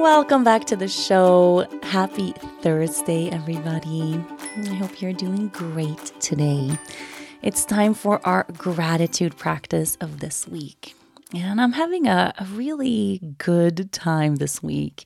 Welcome back to the show. Happy Thursday, everybody. I hope you're doing great today. It's time for our gratitude practice of this week. And I'm having a, a, really good time this week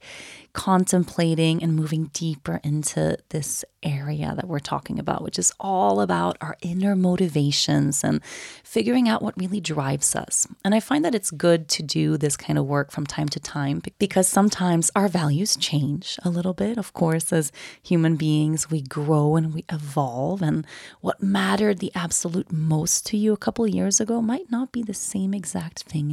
contemplating and moving deeper into this area that we're talking about, which is all about our inner motivations and figuring out what really drives us. And I find that it's good to do this kind of work from time to time because sometimes our values change a little bit. Of course, as human beings, we grow and we evolve. And what mattered the absolute most to you a couple years ago might not be the same exact thing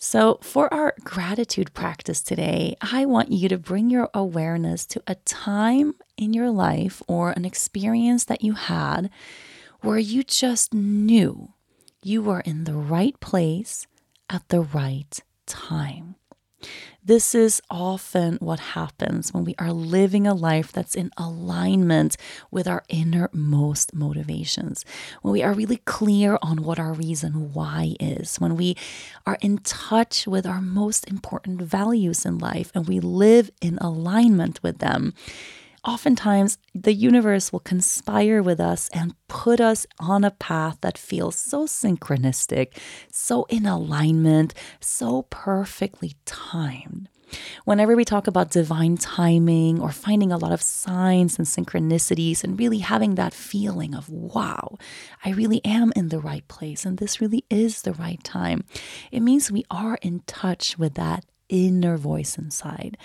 So, for our gratitude practice today, I want you to bring your awareness to a time in your life or an experience that you had where you just knew you were in the right place at the right time. This is often what happens when we are living a life that's in alignment with our innermost motivations, when we are really clear on what our reason why is, when we are in touch with our most important values in life and we live in alignment with them oftentimes the universe will conspire with us and put us on a path that feels so synchronistic, so in alignment, so perfectly timed. Whenever we talk about divine timing or finding a lot of signs and synchronicities and really having that feeling of, wow, I really am in the right place and this really is the right time, it means we are in touch with that inner voice inside.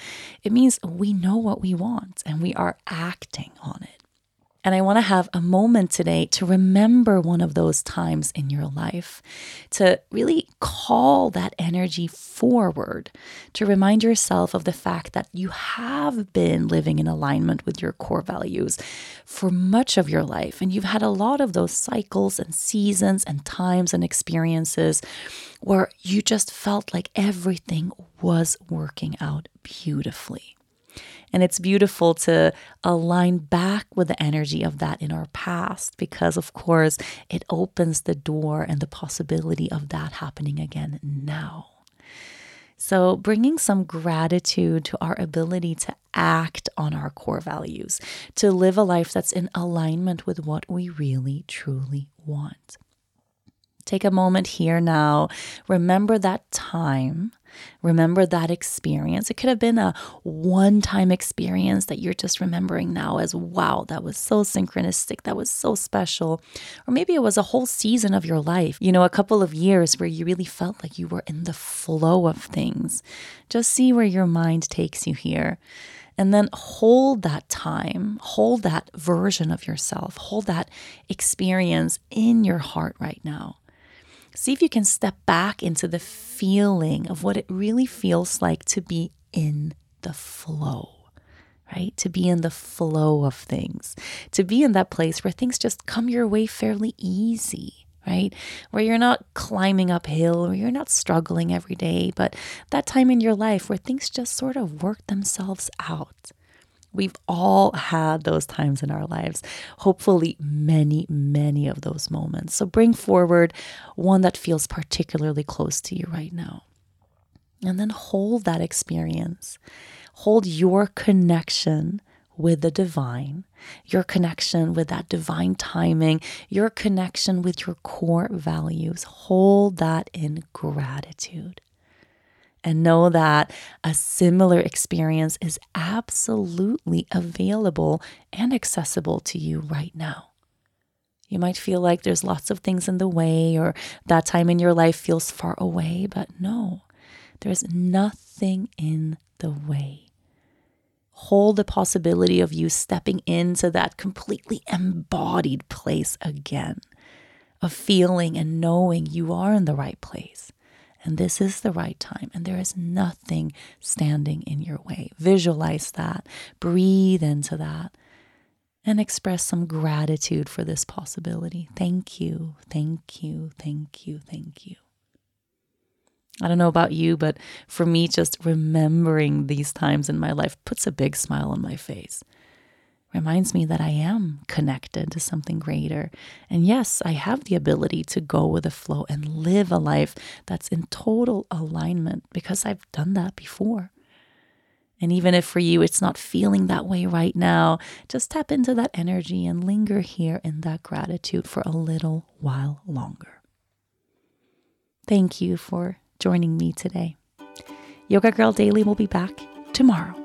It means we know what we want and we are acting on it. And I want to have a moment today to remember one of those times in your life, to really call that energy forward, to remind yourself of the fact that you have been living in alignment with your core values for much of your life. And you've had a lot of those cycles and seasons and times and experiences where you just felt like everything was working out beautifully. And it's beautiful to align back with the energy of that in our past because, of course, it opens the door and the possibility of that happening again now. So, bringing some gratitude to our ability to act on our core values, to live a life that's in alignment with what we really, truly want. Take a moment here now. Remember that time Remember that experience. It could have been a one time experience that you're just remembering now as wow, that was so synchronistic, that was so special. Or maybe it was a whole season of your life, you know, a couple of years where you really felt like you were in the flow of things. Just see where your mind takes you here. And then hold that time, hold that version of yourself, hold that experience in your heart right now. See if you can step back into the feeling of what it really feels like to be in the flow, right? To be in the flow of things, to be in that place where things just come your way fairly easy, right? Where you're not climbing uphill or you're not struggling every day, but that time in your life where things just sort of work themselves out. We've all had those times in our lives. Hopefully, many, many of those moments. So bring forward one that feels particularly close to you right now. And then hold that experience. Hold your connection with the divine, your connection with that divine timing, your connection with your core values. Hold that in gratitude and know that a similar experience is absolutely available and accessible to you right now. You might feel like there's lots of things in the way, or that time in your life feels far away, but no, there's nothing in the way. Hold the possibility of you stepping into that completely embodied place again, of feeling and knowing you are in the right place and this is the right time, and there is nothing standing in your way. Visualize that, breathe into that, and express some gratitude for this possibility. Thank you, thank you, thank you, thank you. I don't know about you, but for me, just remembering these times in my life puts a big smile on my face reminds me that I am connected to something greater. And yes, I have the ability to go with the flow and live a life that's in total alignment because I've done that before. And even if for you it's not feeling that way right now, just tap into that energy and linger here in that gratitude for a little while longer. Thank you for joining me today. Yoga Girl Daily will be back tomorrow.